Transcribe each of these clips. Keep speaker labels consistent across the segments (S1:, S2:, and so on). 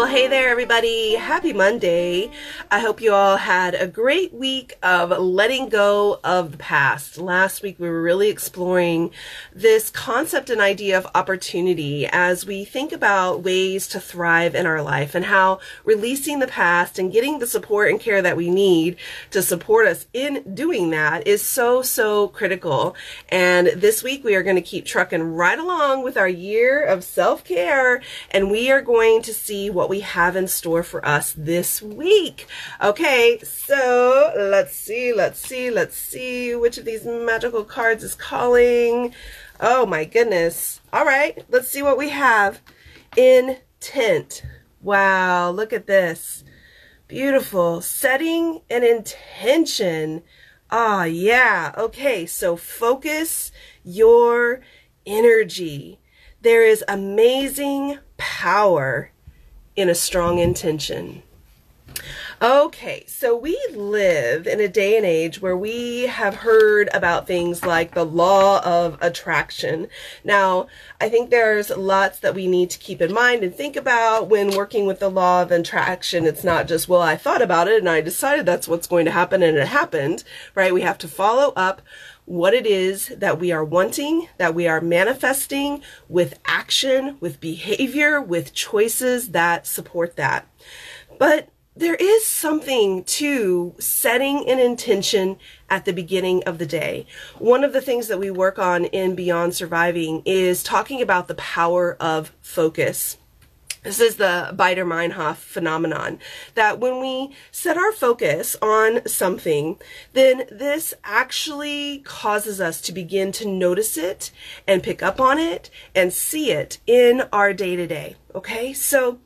S1: Well, hey there, everybody. Happy Monday. I hope you all had a great week of letting go of the past. Last week, we were really exploring this concept and idea of opportunity as we think about ways to thrive in our life and how releasing the past and getting the support and care that we need to support us in doing that is so, so critical. And this week, we are going to keep trucking right along with our year of self care, and we are going to see what we have in store for us this week. Okay, so let's see, let's see, let's see which of these magical cards is calling. Oh my goodness. All right, let's see what we have. Intent. Wow, look at this. Beautiful. Setting an intention. Ah, yeah. Okay, so focus your energy. There is amazing power in a strong intention. Okay, so we live in a day and age where we have heard about things like the law of attraction. Now, I think there's lots that we need to keep in mind and think about when working with the law of attraction. It's not just, well, I thought about it and I decided that's what's going to happen and it happened, right? We have to follow up what it is that we are wanting, that we are manifesting with action, with behavior, with choices that support that. But there is something to setting an intention at the beginning of the day. One of the things that we work on in Beyond Surviving is talking about the power of focus. This is the Baader-Meinhof phenomenon that when we set our focus on something, then this actually causes us to begin to notice it and pick up on it and see it in our day to day. Okay, so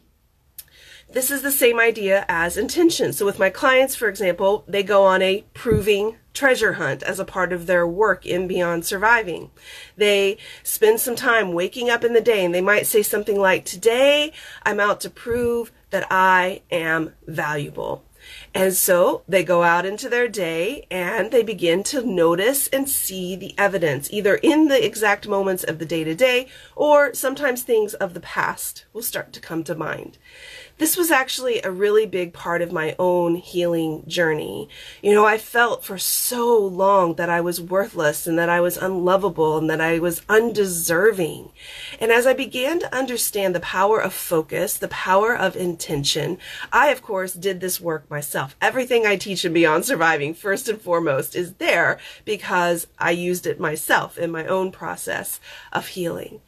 S1: this is the same idea as intention. So with my clients, for example, they go on a proving treasure hunt as a part of their work in Beyond Surviving. They spend some time waking up in the day and they might say something like, today I'm out to prove that I am valuable. And so they go out into their day and they begin to notice and see the evidence, either in the exact moments of the day to day or sometimes things of the past will start to come to mind this was actually a really big part of my own healing journey. You know, I felt for so long that I was worthless and that I was unlovable and that I was undeserving. And as I began to understand the power of focus, the power of intention, I, of course, did this work myself. Everything I teach in Beyond Surviving, first and foremost, is there because I used it myself in my own process of healing.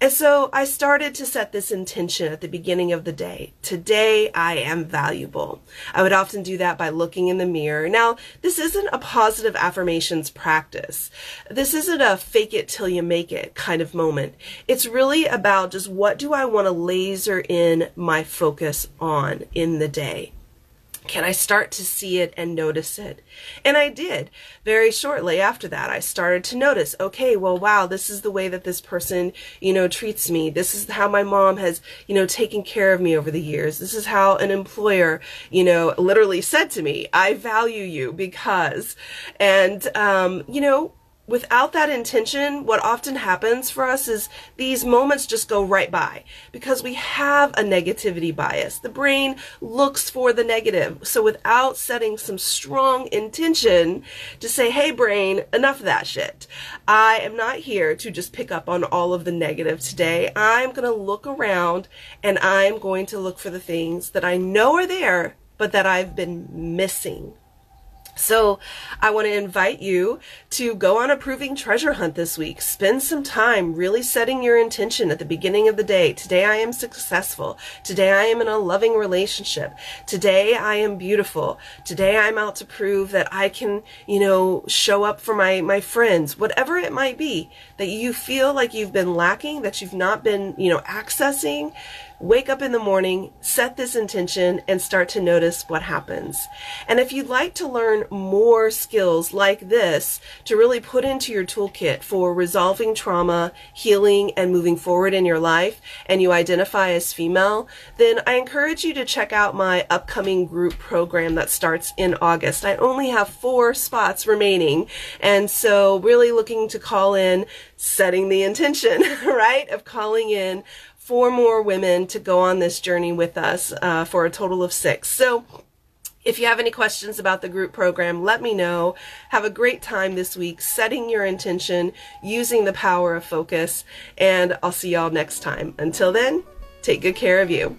S1: And so I started to set this intention at the beginning of the day. Today I am valuable. I would often do that by looking in the mirror. Now, this isn't a positive affirmations practice. This isn't a fake it till you make it kind of moment. It's really about just what do I want to laser in my focus on in the day. Can I start to see it and notice it? And I did. Very shortly after that, I started to notice, okay, well, wow, this is the way that this person, you know, treats me. This is how my mom has, you know, taken care of me over the years. This is how an employer, you know, literally said to me, I value you because, and, um, you know, without that intention, what often happens for us is these moments just go right by because we have a negativity bias. The brain looks for the negative. So without setting some strong intention to say, hey, brain, enough of that shit. I am not here to just pick up on all of the negative today. I'm going to look around and I'm going to look for the things that I know are there, but that I've been missing so I want to invite you to go on a proving treasure hunt this week. Spend some time really setting your intention at the beginning of the day. Today I am successful. Today I am in a loving relationship. Today I am beautiful. Today I'm out to prove that I can, you know, show up for my, my friends, whatever it might be that you feel like you've been lacking, that you've not been, you know, accessing wake up in the morning, set this intention, and start to notice what happens. And if you'd like to learn more skills like this to really put into your toolkit for resolving trauma, healing, and moving forward in your life, and you identify as female, then I encourage you to check out my upcoming group program that starts in August. I only have four spots remaining, and so really looking to call in, setting the intention, right, of calling in four more women to go on this journey with us uh, for a total of six. So if you have any questions about the group program, let me know. Have a great time this week setting your intention, using the power of focus, and I'll see y'all next time. Until then, take good care of you.